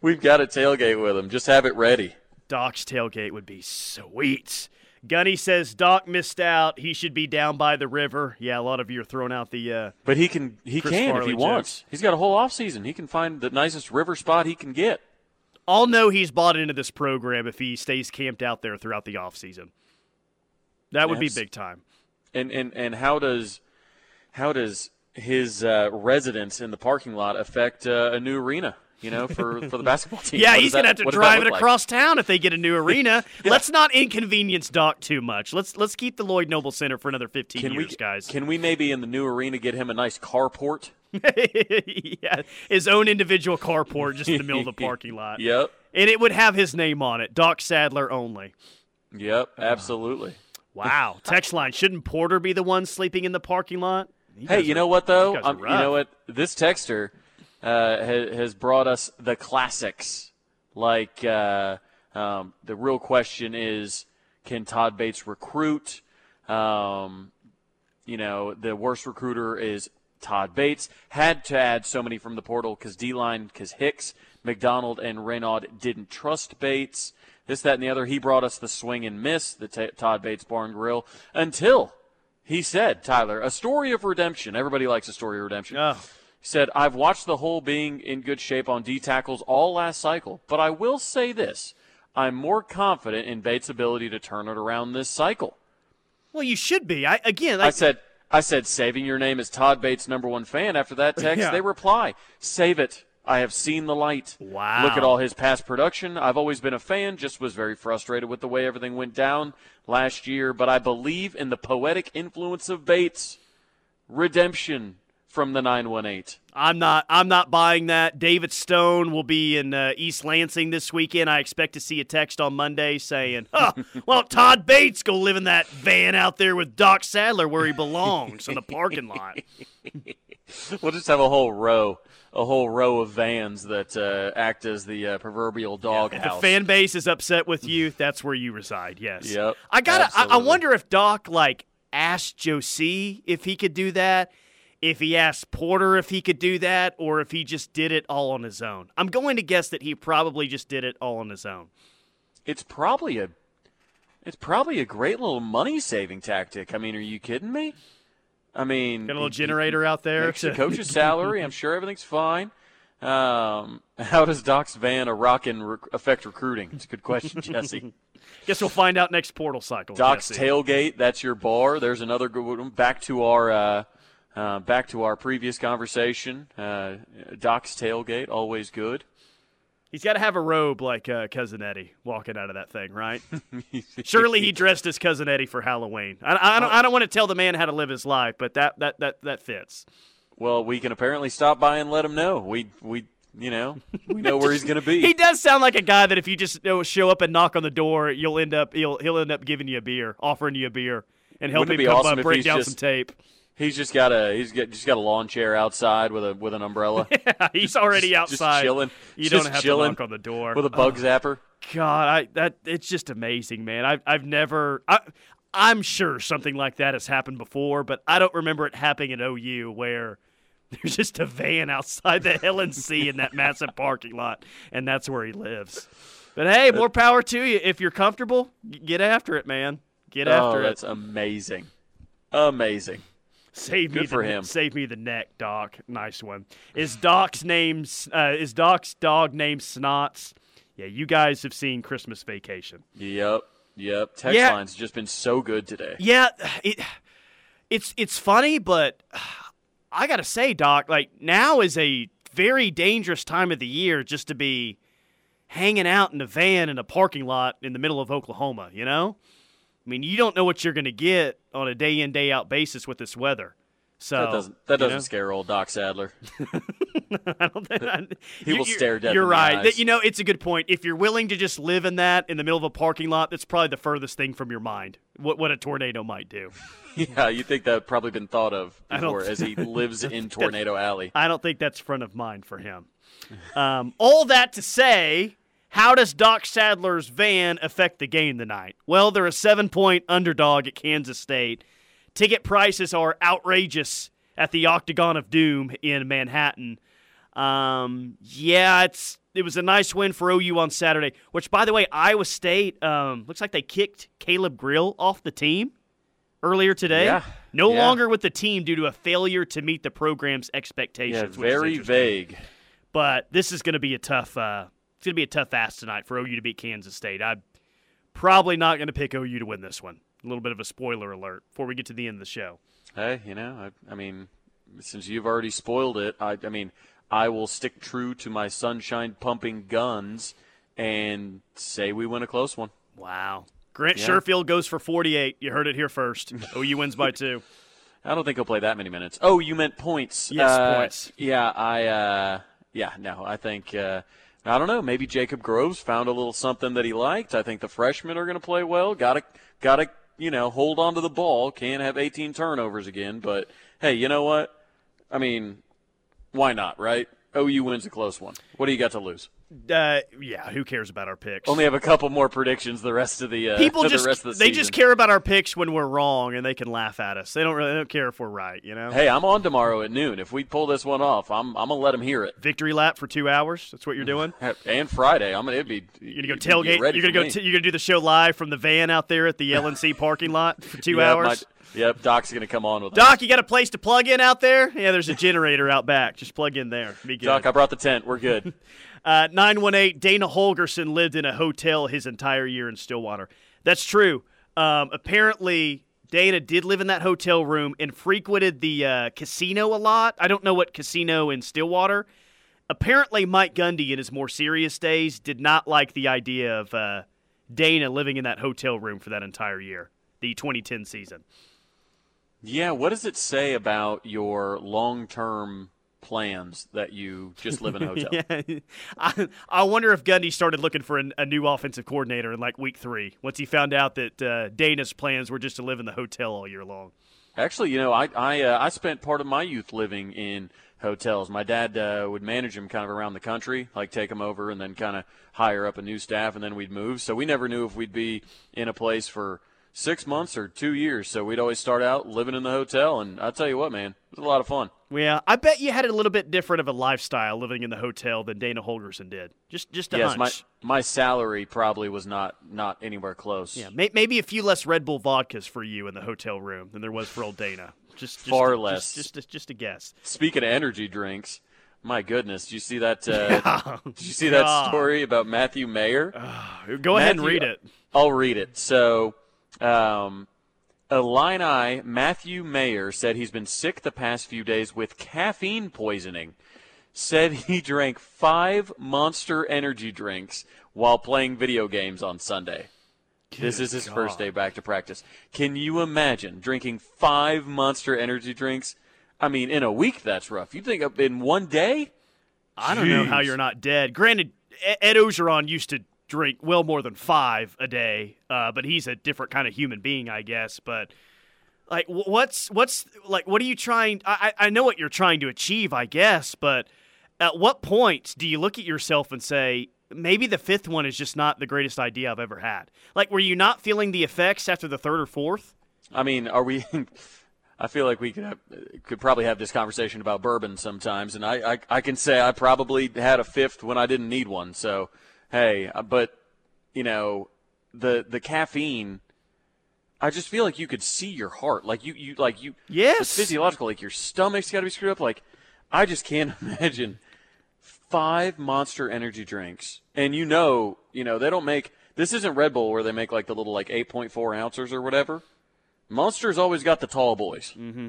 Speaker 4: We've got a tailgate with him. Just have it ready.
Speaker 3: Doc's tailgate would be sweet. Gunny says Doc missed out. He should be down by the river. Yeah, a lot of you are throwing out the. Uh,
Speaker 4: But he can he
Speaker 3: Chris
Speaker 4: can if
Speaker 3: Farley
Speaker 4: he wants. He's got a whole off season. He can find the nicest river spot he can get.
Speaker 3: I'll know he's bought into this program if he stays camped out there throughout the off season. That would be big time.
Speaker 4: And and and how does how does his uh, residence in the parking lot affect uh, a new arena? You know, for for the basketball team.
Speaker 3: Yeah,
Speaker 4: What
Speaker 3: he's gonna have to
Speaker 4: what does that
Speaker 3: drive it
Speaker 4: look like?
Speaker 3: across town if they get a new arena. Let's not inconvenience Doc too much. Let's let's keep the Lloyd Noble Center for another fifteen
Speaker 4: Can
Speaker 3: years,
Speaker 4: we
Speaker 3: guys.
Speaker 4: Can we maybe in the new arena get him a nice carport?
Speaker 3: yeah, his own individual carport just in the middle of the parking lot.
Speaker 4: Yep.
Speaker 3: and it would have his name on it, Doc Sadler only.
Speaker 4: Yep, uh, absolutely.
Speaker 3: Wow, text line. Shouldn't Porter be the one sleeping in the parking lot? You
Speaker 4: Hey, you know what though?
Speaker 3: you
Speaker 4: you know what? This texter uh, has, brought us the classics. Like uh, um, the real question is, can Todd Bates recruit? Um, you know, the worst recruiter is Todd Bates. Had to add so many from the portal because D line, because Hicks, McDonald, and Reynaud didn't trust Bates. This, that, and the other. He brought us the swing and miss, the t- Todd Bates Barn Grill, until he said, Tyler, a story of redemption. Everybody likes a story of redemption.
Speaker 3: Oh.
Speaker 4: Said, I've watched the whole being in good shape on D tackles all last cycle, but I will say this. I'm more confident in Bates' ability to turn it around this cycle.
Speaker 3: Well, you should be. I again.
Speaker 4: I
Speaker 3: Like,
Speaker 4: said, I said, saving your name as Todd Bates' number one fan. After that text,
Speaker 3: Yeah.
Speaker 4: they reply, save it. I have seen the light.
Speaker 3: Wow.
Speaker 4: Look at all his past production. I've always been a fan, just was very frustrated with the way everything went down last year, but I believe in the poetic influence of Bates. Redemption from the 918.
Speaker 3: I'm not. I'm not buying that. David Stone will be in uh, East Lansing this weekend. I expect to see a text on Monday saying, "Oh, well, Todd Bates go live in that van out there with Doc Sadler where he belongs in the parking lot."
Speaker 4: we'll just have a whole row, a whole row of vans that uh, act as the uh, proverbial dog
Speaker 3: If the fan base is upset with you, that's where you reside. Yes.
Speaker 4: Yep,
Speaker 3: I gotta. I, I wonder if Doc like asked Joe C if he could do that. If he asked Porter if he could do that, or if he just did it all on his own. I'm going to guess that he probably just did it all on his own.
Speaker 4: it's probably a, it's probably a great little money saving tactic. I mean, are you kidding me? I mean,
Speaker 3: Got a little generator out there.
Speaker 4: Makes the coach's salary. I'm sure everything's fine. Um, how does Doc's van a rock and rec- affect recruiting? It's a good question, Jesse.
Speaker 3: Guess we'll find out next portal cycle.
Speaker 4: Doc's
Speaker 3: Jesse.
Speaker 4: tailgate. That's your bar. There's another good one. Back to our uh, uh, back to our previous conversation. Uh, Doc's tailgate, always good.
Speaker 3: He's got to have a robe like uh, cousin Eddie walking out of that thing, right? Surely he dressed as cousin Eddie for Halloween. I, I don't. I don't want to tell the man how to live his life, but that that that that fits.
Speaker 4: Well, we can apparently stop by and let him know. We we you know we know where he's going to be.
Speaker 3: He does sound like a guy that if you just you know, show up and knock on the door, you'll end up he'll he'll end up giving you a beer, offering you a beer, and helping him come
Speaker 4: awesome
Speaker 3: break down
Speaker 4: just-
Speaker 3: some tape.
Speaker 4: He's just got a he's got just got a lawn chair outside with a with an umbrella.
Speaker 3: He's already
Speaker 4: Just- just
Speaker 3: outside.
Speaker 4: chilling.
Speaker 3: You
Speaker 4: Just
Speaker 3: don't have to knock on the door
Speaker 4: with a bug
Speaker 3: Oh.
Speaker 4: zapper.
Speaker 3: God, I that it's just amazing, man. I've I've never. I, I'm sure something like that has happened before, but I don't remember it happening at OU where there's just a van outside the LNC in that massive parking lot, and that's where he lives. But hey, more power to you. If you're comfortable, get after it, man. Get
Speaker 4: oh,
Speaker 3: after
Speaker 4: that's
Speaker 3: it.
Speaker 4: That's amazing, amazing.
Speaker 3: Save me
Speaker 4: Good
Speaker 3: the,
Speaker 4: him.
Speaker 3: Save me the neck, Doc. Nice one. Is Doc's name? Uh, is Doc's dog named Snots? Yeah, you guys have seen Christmas Vacation.
Speaker 4: Yep, yep. Text
Speaker 3: Yeah.
Speaker 4: line's just been so good today.
Speaker 3: Yeah, it it's it's funny, but I gotta say, Doc, like now is a very dangerous time of the year just to be hanging out in a van in a parking lot in the middle of Oklahoma. You know, I mean, you don't know what you're gonna get on a day in day out basis with this weather. So
Speaker 4: that doesn't that doesn't
Speaker 3: know?
Speaker 4: scare old Doc Sadler.
Speaker 3: I don't think
Speaker 4: He
Speaker 3: You-
Speaker 4: will stare death
Speaker 3: You're right. That- you know, it's a good point. If you're willing to just live in that in the middle of a parking lot, that's probably the furthest thing from your mind. What what a tornado might do.
Speaker 4: yeah, you think that probably been thought of before as he lives in Tornado Alley.
Speaker 3: I don't think that's front of mind for him. Um, all that to say, how does Doc Sadler's van affect the game tonight? Well, they're a seven point underdog at Kansas State. Ticket prices are outrageous at the Octagon of Doom in Manhattan. Um, yeah, it's it was a nice win for OU on Saturday. Which, by the way, Iowa State um, looks like they kicked Caleb Grill off the team earlier today.
Speaker 4: Yeah,
Speaker 3: No
Speaker 4: yeah.
Speaker 3: longer with the team due to a failure to meet the program's expectations.
Speaker 4: Yeah,
Speaker 3: which is
Speaker 4: very vague.
Speaker 3: But this is going to be a tough. Uh, it's going to be a tough ass tonight for OU to beat Kansas State. I'm probably not going to pick OU to win this one. A little bit of a spoiler alert before we get to the end of the show.
Speaker 4: Hey, you know, I, I mean, since you've already spoiled it, I, I mean, I will stick true to my sunshine pumping guns and say we win a close one.
Speaker 3: Wow. Grant
Speaker 4: Yeah.
Speaker 3: Sherfield goes for 48. You heard it here first. OU wins by two.
Speaker 4: I don't think he'll play that many minutes. Oh, you meant points?
Speaker 3: Yes,
Speaker 4: Uh,
Speaker 3: points.
Speaker 4: Yeah, I. Uh, yeah, no, I think. Uh, I don't know. Maybe Jacob Groves found a little something that he liked. I think the freshmen are going to play well. Got to, got to, you know, hold on to the ball. Can't have 18 turnovers again. But hey, you know what? I mean, why not, right? OU wins a close one. What do you got to lose?
Speaker 3: Uh, yeah, who cares about our picks?
Speaker 4: Only have a couple more predictions the rest of the uh,
Speaker 3: People
Speaker 4: the
Speaker 3: just
Speaker 4: rest of the
Speaker 3: they
Speaker 4: season.
Speaker 3: just care about our picks when we're wrong and they can laugh at us. They don't really they don't care if we're right, you know.
Speaker 4: Hey, I'm on tomorrow at noon. If we pull this one off, I'm I'm gonna let them hear it.
Speaker 3: Victory lap for two hours. That's what you're doing.
Speaker 4: And Friday, I'm gonna it'd be.
Speaker 3: You're gonna go tailgate. You're gonna go. T- you're gonna do the show live from the van out there at the LNC parking lot for two
Speaker 4: Yep,
Speaker 3: hours.
Speaker 4: my- yep, Doc's gonna come on with us.
Speaker 3: Doc, you got a place to plug in out there? Yeah, there's a generator out back. Just plug in there. Be good.
Speaker 4: Doc, I brought the tent. We're good.
Speaker 3: Uh, 918, Dana Holgorsen lived in a hotel his entire year in Stillwater. That's true. Um, apparently, Dana did live in that hotel room and frequented the uh, casino a lot. I don't know what casino in Stillwater. Apparently, Mike Gundy, in his more serious days, did not like the idea of uh, Dana living in that hotel room for that entire year, the 2010 season.
Speaker 4: Yeah, what does it say about your long term plans that you just live in a hotel?
Speaker 3: yeah. I, I wonder if Gundy started looking for a, a, new offensive coordinator in like week three once he found out that uh, Dana's plans were just to live in the hotel all year long.
Speaker 4: Actually, you know, I I, uh, I spent part of my youth living in hotels. My dad uh, would manage them kind of around the country, like take them over and then kind of hire up a new staff, and then we'd move. So we never knew if we'd be in a place for six months or two years. So we'd always start out living in the hotel, and I tell you what, man, it was a lot of fun.
Speaker 3: Yeah, I bet you had a little bit different of a lifestyle living in the hotel than Dana Holgorsen did. Just, just a
Speaker 4: yes,
Speaker 3: hunch.
Speaker 4: my my salary probably was not not anywhere close.
Speaker 3: Yeah, may, maybe a few less Red Bull vodkas for you in the hotel room than there was for old Dana. Just, just
Speaker 4: far
Speaker 3: a,
Speaker 4: less.
Speaker 3: Just, just, just a guess.
Speaker 4: Speaking of energy drinks, my goodness, did you see that? Uh. Did you see that story about Matthew Mayer?
Speaker 3: Uh, go Matthew, ahead and read it.
Speaker 4: I'll read it. So. Um, Illini Matthew Mayer said he's been sick the past few days with caffeine poisoning. Said he drank five monster energy drinks while playing video games on Sunday. Good this is his God. first day back to practice. Can you imagine drinking five monster energy drinks? I mean, in a week, that's rough. You think in one day?
Speaker 3: I don't know how you're not dead. Granted, Ed Orgeron used to drink well more than five a day, uh, but he's a different kind of human being, I guess. But like, what's what's like? What are you trying? I I know what you're trying to achieve, I guess, but at what point do you look at yourself and say? Maybe the fifth one is just not the greatest idea I've ever had. Like, were you not feeling the effects after the third or fourth?
Speaker 4: I mean, are we? I feel like we could have, could probably have this conversation about bourbon sometimes, and I, I I can say I probably had a fifth when I didn't need one. So hey, uh, but you know, the the caffeine. I just feel like you could see your heart, like you, you, like you.
Speaker 3: Yes.
Speaker 4: It's physiological. Like your stomach's got to be screwed up. Like, I just can't imagine five Monster Energy drinks, and you know, you know, they don't make. This isn't Red Bull where they make like the little like 8.4 ounces or whatever. Monster's always got the tall boys.
Speaker 3: Mm-hmm.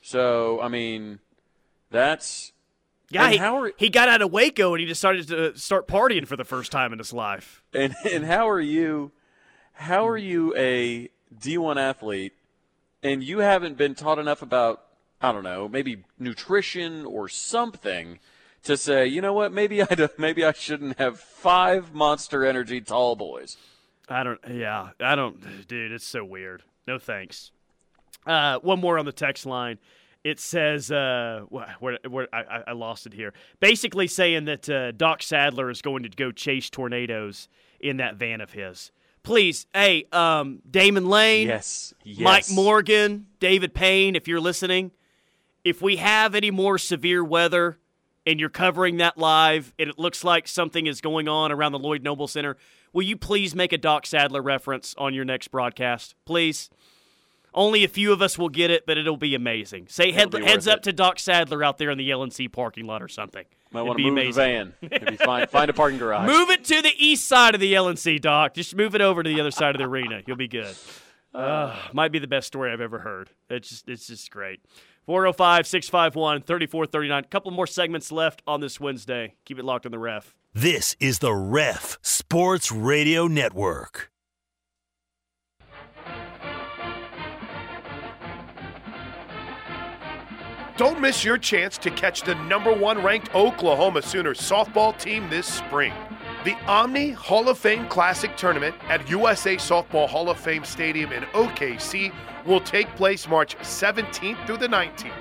Speaker 4: So I mean, that's
Speaker 3: yeah, he, are, he got out of Waco and he decided to start partying for the first time in his life.
Speaker 4: And and how are you? How are you a D1 athlete and you haven't been taught enough about I don't know, maybe nutrition or something to say, you know what, maybe I maybe I shouldn't have five Monster Energy tall boys.
Speaker 3: I don't. Yeah, I don't, dude. It's so weird. No thanks. Uh, one more on the text line it says uh, where, where I, I, lost it here. Basically saying that uh, Doc Sadler is going to go chase tornadoes in that van of his. Please, hey, um, Damon Lane,
Speaker 4: yes, yes,
Speaker 3: Mike Morgan, David Payne, if you're listening, if we have any more severe weather and you're covering that live and it looks like something is going on around the Lloyd Noble Center, will you please make a Doc Sadler reference on your next broadcast, please? Only a few of us will get it, but it'll be amazing. Say head, be heads up it. to Doc Sadler out there in the LNC parking lot or something.
Speaker 4: Might want to move amazing. the van. Maybe find, find a parking garage.
Speaker 3: Move it to the east side of the LNC, Doc. Just move it over to the other side of the arena. You'll be good. Uh, might be the best story I've ever heard. It's just, it's just great. 405 651 3439. A couple more segments left on this Wednesday. Keep it locked on the ref.
Speaker 1: This is the Ref Sports Radio Network.
Speaker 9: Don't miss your chance to catch the number one ranked Oklahoma Sooner softball team this spring. The Omni Hall of Fame Classic Tournament at USA Softball Hall of Fame Stadium in OKC will take place March 17th through the 19th.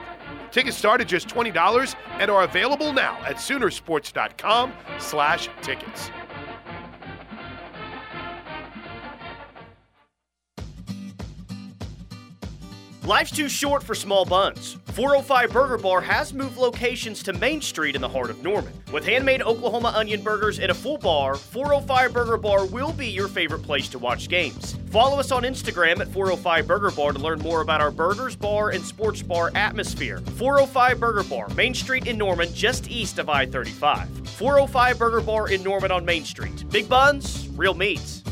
Speaker 9: Tickets start at just $20 and are available now at Soonersports.com slash tickets.
Speaker 3: Life's too short for small buns. 405 Burger Bar has moved locations to Main Street in the heart of Norman. With handmade Oklahoma onion burgers and a full bar, 405 Burger Bar will be your favorite place to watch games. Follow us on Instagram at 405 Burger Bar to learn more about our burgers, bar, and sports bar atmosphere. 405 Burger Bar, Main Street in Norman, just east of I 35. 405 Burger Bar in Norman on Main Street. Big buns, real meats.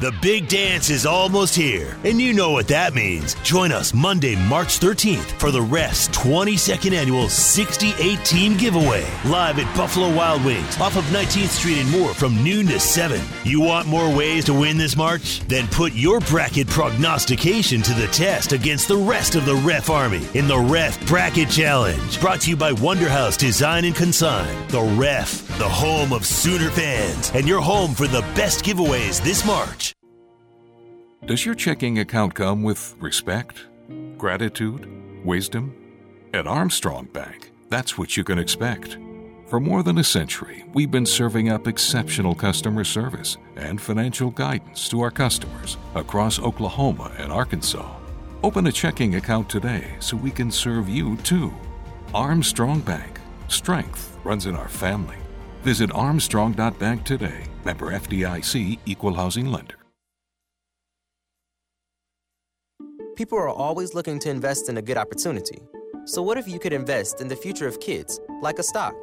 Speaker 1: The big dance is almost here, and you know what that means. Join us Monday, March 13th for the Refs 22nd Annual 68 Team Giveaway, live at Buffalo Wild Wings off of 19th Street and more from noon to 7. You want more ways to win this March? Then put your bracket prognostication to the test against the rest of the Ref Army in the Ref Bracket Challenge. Brought to you by Wonderhouse Design and Consign. The Ref, the home of Sooner fans, and your home for the best giveaways this March.
Speaker 10: Does your checking account come with respect, gratitude, wisdom? At Armstrong Bank, that's what you can expect. For more than a century, we've been serving up exceptional customer service and financial guidance to our customers across Oklahoma and Arkansas. Open a checking account today so we can serve you too. Armstrong Bank. Strength runs in our family. Visit armstrong.bank today. Member FDIC Equal Housing Lender.
Speaker 11: People are always looking to invest in a good opportunity. So, what if you could invest in the future of kids, like a stock?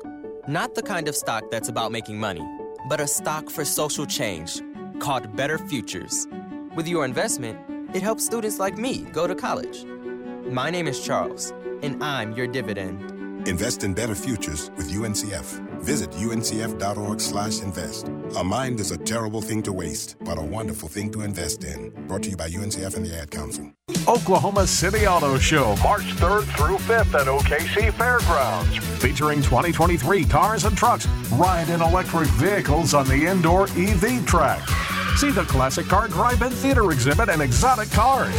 Speaker 11: Not the kind of stock that's about making money, but a stock for social change called Better Futures. With your investment, it helps students like me go to college. My name is Charles, and I'm your dividend.
Speaker 12: Invest in better futures with UNCF. Visit uncf.org/invest. A mind is a terrible thing to waste, but a wonderful thing to invest in. Brought to you by UNCF and the Ad Council.
Speaker 13: Oklahoma City Auto Show, March 3rd through 5th at OKC Fairgrounds. Featuring 2023 cars and trucks. Ride in electric vehicles on the indoor EV track. See the classic car drive-in theater exhibit and exotic cars.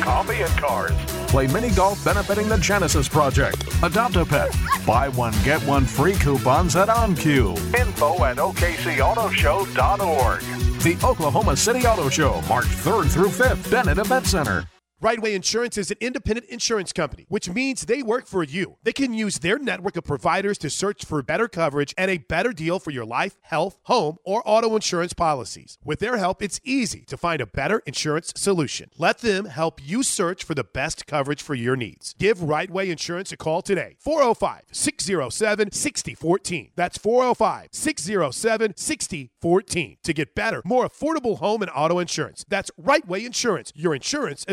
Speaker 13: Coffee and cars. Play mini golf benefiting the Genesis Project. Adopt a pet. Buy one, get one free coupons at OnCue. Info at OKCAutoShow.org. The Oklahoma City Auto Show, March 3rd through 5th, Bennett Event Center.
Speaker 9: Rightway Insurance is an independent insurance company, which means they work for you. They can use their network of providers to search for better coverage and a better deal for your life, health, home, or auto insurance policies. With their help, it's easy to find a better insurance solution. Let them help you search for the best coverage for your needs. Give Rightway Insurance a call today. 405 607 6014. That's 405 607 6014 to get better, more affordable home and auto insurance. That's Rightway Insurance, your insurance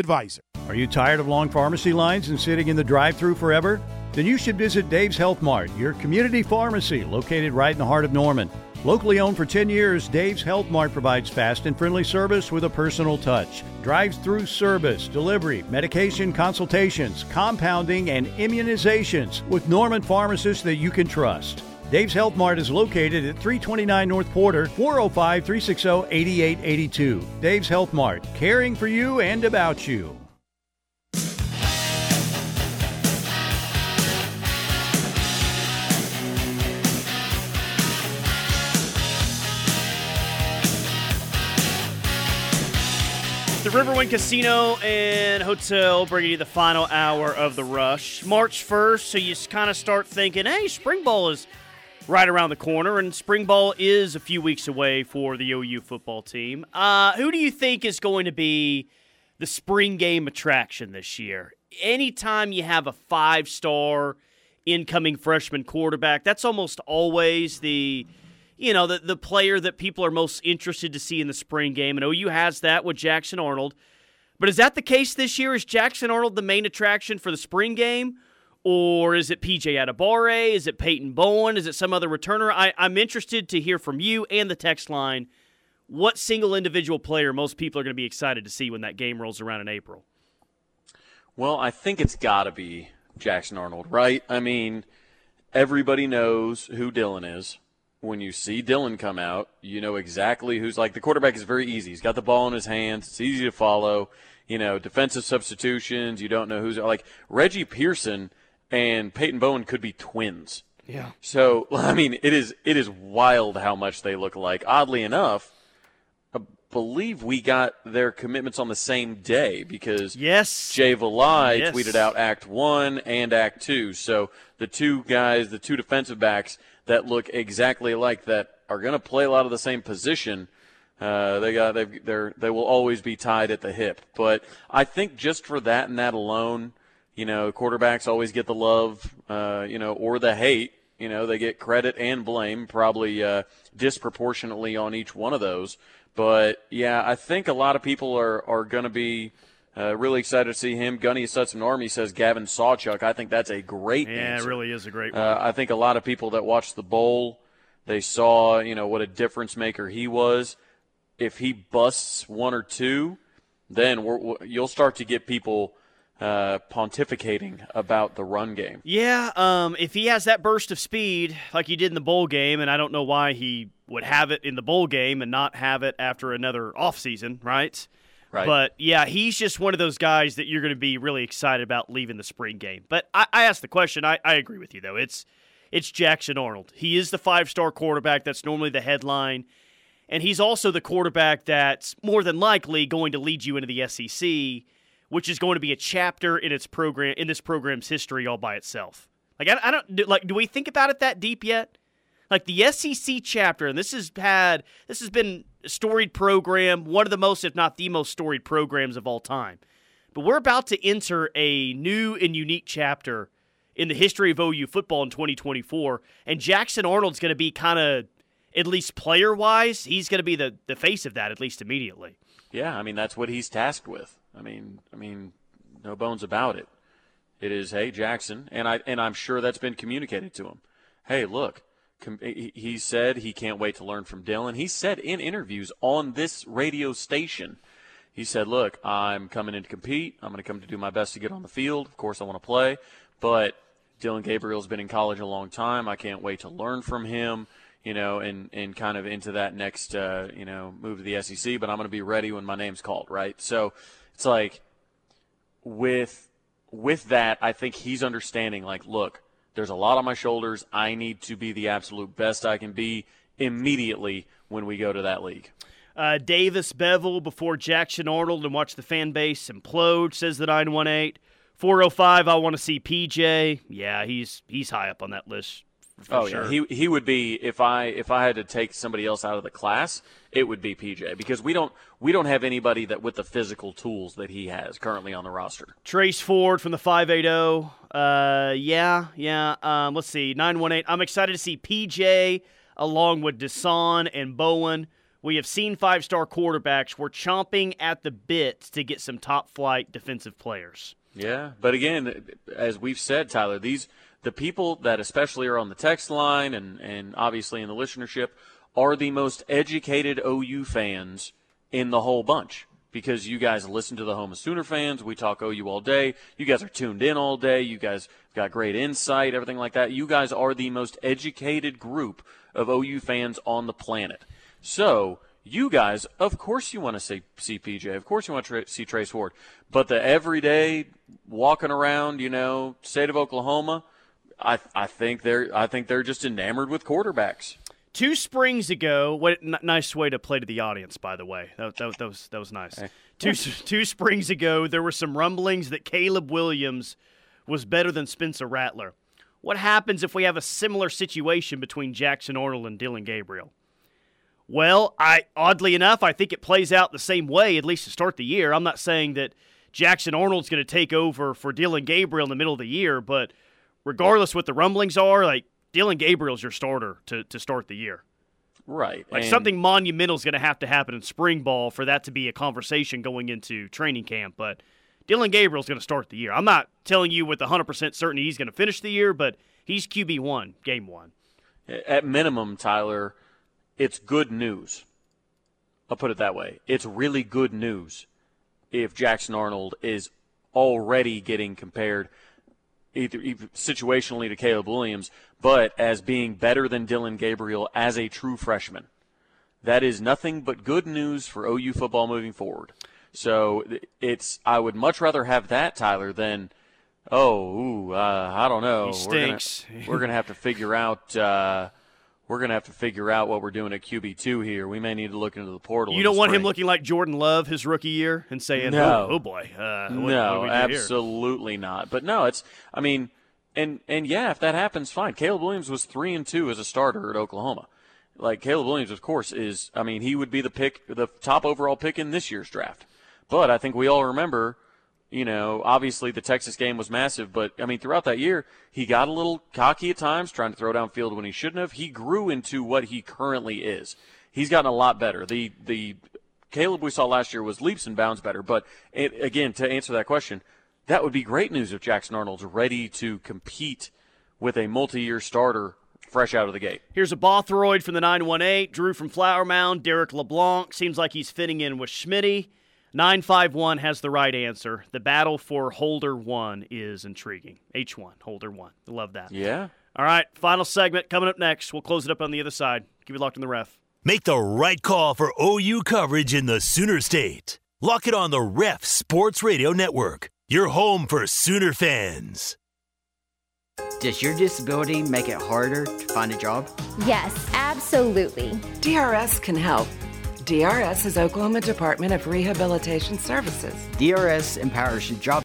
Speaker 14: Are you tired of long pharmacy lines and sitting in the drive through forever? Then you should visit Dave's Health Mart, your community pharmacy located right in the heart of Norman. Locally owned for 10 years, Dave's Health Mart provides fast and friendly service with a personal touch. Drives through service, delivery, medication consultations, compounding, and immunizations with Norman pharmacists that you can trust. Dave's Health Mart is located at 329 North Porter, 405 360 8882. Dave's Health Mart, caring for you and about you.
Speaker 3: The Riverwind Casino and Hotel bringing you the final hour of the rush. March 1st, so you kind of start thinking, hey, spring ball is right around the corner, and spring ball is a few weeks away for the OU football team. Uh, who do you think is going to be the spring game attraction this year? Anytime you have a five star incoming freshman quarterback, that's almost always the you know, the, the player that people are most interested to see in the spring game. And OU has that with Jackson Arnold. But is that the case this year? Is Jackson Arnold the main attraction for the spring game? Or is it PJ Adebawore? Is it Peyton Bowen? Is it some other returner? I, I'm interested to hear from you and the text line what single individual player most people are going to be excited to see when that game rolls around in April.
Speaker 4: Well, I think it's got to be Jackson Arnold, right? I mean, everybody knows who Dillon is when you see Dillon come out, you know exactly who's like the quarterback is very easy. He's got the ball in his hands. It's easy to follow. You know, defensive substitutions. You don't know who's like Reggie Pearson and Peyton Bowen could be twins.
Speaker 3: Yeah.
Speaker 4: So I mean, it is it is wild how much they look alike. Oddly enough, believe we got their commitments on the same day because
Speaker 3: yes,
Speaker 4: Jay Valai
Speaker 3: Yes.
Speaker 4: tweeted out Act One and Act Two. So the two guys, the two defensive backs that look exactly alike, that are going to play a lot of the same position. Uh, they got they've, they're they will always be tied at the hip. But I think just for that and that alone, you know, quarterbacks always get the love, uh, you know, or the hate You know, they get credit and blame, probably uh, disproportionately on each one of those. But yeah, I think a lot of people are are going to be. Uh, really excited to see him. Gunny Sutson Army says Gavin Sawchuk. I think that's a great
Speaker 3: Yeah,
Speaker 4: answer.
Speaker 3: it really is a great one.
Speaker 4: Uh, I think a lot of people that watched the bowl, they saw you know what a difference maker he was. If he busts one or two, then we're, we you'll start to get people uh, pontificating about the run game.
Speaker 3: Yeah, um, if he has that burst of speed like he did in the bowl game, and I don't know why he would have it in the bowl game and not have it after another offseason, right?
Speaker 4: Right.
Speaker 3: But yeah, he's just one of those guys that you're going to be really excited about leaving the spring game. But I, I asked the question. I, I agree with you though. It's it's Jackson Arnold. He is the five star quarterback. That's normally the headline, and he's also the quarterback that's more than likely going to lead you into the SEC, which is going to be a chapter in its program in this program's history all by itself. Like I, I don't like. Do we think about it that deep yet? Like the SEC chapter, and this has had this has been a storied program, one of the most, if not the most storied programs of all time. But we're about to enter a new and unique chapter in the history of OU football in 2024, and Jackson Arnold's going to be kind of, at least player wise, he's going to be the the face of that at least immediately.
Speaker 4: Yeah, I mean that's what he's tasked with. I mean, I mean, no bones about it. It is, hey Jackson, and I and I'm sure that's been communicated to him. Hey, look, he said he can't wait to learn from Dillon. He said in interviews on this radio station, he said, "Look, I'm coming in to compete. I'm going to come to do my best to get on the field. Of course, I want to play, but Dillon Gabriel's been in college a long time. I can't wait to learn from him." You know, and, and kind of into that next, uh, you know, move to the SEC, but I'm going to be ready when my name's called, right? So it's like with with that, I think he's understanding like, look, there's a lot on my shoulders. I need to be the absolute best I can be immediately when we go to that league.
Speaker 3: Uh, Davis Beville before Jackson Arnold and watch the fan base implode, says the 918. 405, I want to see PJ. Yeah, he's he's high up on that list. For
Speaker 4: oh
Speaker 3: sure.
Speaker 4: yeah, he he would be if I if I had to take somebody else out of the class, it would be PJ because we don't we don't have anybody that with the physical tools that he has currently on the roster.
Speaker 3: Trace Ford from the 580. Uh, yeah, yeah. Um, let's see. 918. I'm excited to see PJ along with Dasan and Bowen. We have seen five star quarterbacks. We're chomping at the bit to get some top flight defensive players.
Speaker 4: Yeah, but again, as we've said, Tyler, these the people that especially are on the text line and and obviously in the listenership are the most educated OU fans in the whole bunch because you guys listen to the home of Sooner fans. We talk OU all day. You guys are tuned in all day. You guys got great insight, everything like that. You guys are the most educated group of OU fans on the planet. So you guys, of course, you want to see, see PJ. Of course, you want to tra- see Trace Ward. But the everyday walking around, you know, state of Oklahoma, I I think they're I think they're just enamored with quarterbacks.
Speaker 3: Two springs ago, what n- nice way to play to the audience, by the way. That, that, that was that was nice. Two two springs ago, there were some rumblings that Caleb Williams was better than Spencer Rattler. What happens if we have a similar situation between Jackson Arnold and Dillon Gabriel? Well, I oddly enough, I think it plays out the same way, at least to start the year. I'm not saying that Jackson Arnold's going to take over for Dillon Gabriel in the middle of the year, but regardless what the rumblings are, like Dillon Gabriel's your starter to, to start the year.
Speaker 4: Right.
Speaker 3: Like
Speaker 4: and-
Speaker 3: something monumental is going to have to happen in spring ball for that to be a conversation going into training camp. But Dillon Gabriel's going to start the year. I'm not telling you with 100% certainty he's going to finish the year, but he's QB one, game one.
Speaker 4: At minimum, Tyler, it's good news. I'll put it that way. It's really good news if Jackson Arnold is already getting compared either, either situationally to Caleb Williams, but as being better than Dillon Gabriel as a true freshman. That is nothing but good news for OU football moving forward. So it's I would much rather have that Tyler than oh ooh, uh, I don't know
Speaker 3: He
Speaker 4: We're gonna-
Speaker 3: stinks.
Speaker 4: We're gonna, have to figure out uh, we're gonna have to figure out what we're doing at QB two here. We may need to look into the portal.
Speaker 3: You don't want him looking like Jordan Love his rookie year and saying,
Speaker 4: No.
Speaker 3: oh, oh boy, uh, what,
Speaker 4: no,
Speaker 3: what do here?"
Speaker 4: absolutely not. But no, it's. I mean, and and yeah, if that happens, fine. Caleb Williams was three and two as a starter at Oklahoma. Like Caleb Williams, of course, is. I mean, he would be the pick, the top overall pick in this year's draft. But I think we all remember You know, obviously the Texas game was massive, but I mean, throughout that year, he got a little cocky at times, trying to throw downfield when he shouldn't have. He grew into what he currently is. He's gotten a lot better. The the Caleb we saw last year was leaps and bounds better. But it, again, to answer that question, that would be great news if Jackson Arnold's ready to compete with a multi-year starter fresh out of the gate.
Speaker 3: Here's a Bothroyd from the 918, Drew from Flower Mound, Derek LeBlanc. Seems like he's fitting in with Schmitty. 951 has the right answer. The battle for Holder 1 is intriguing. H1, Holder 1. Love that.
Speaker 4: Yeah.
Speaker 3: All right, final segment coming up next. We'll close it up on the other side. Keep it locked in the ref.
Speaker 1: Make the right call for OU coverage in the Sooner State. Lock it on the Ref Sports Radio Network, your home for Sooner fans.
Speaker 15: Does your disability make it harder to find a job?
Speaker 16: Yes, absolutely.
Speaker 17: DRS can help. DRS is Oklahoma Department of Rehabilitation Services.
Speaker 15: DRS empowers job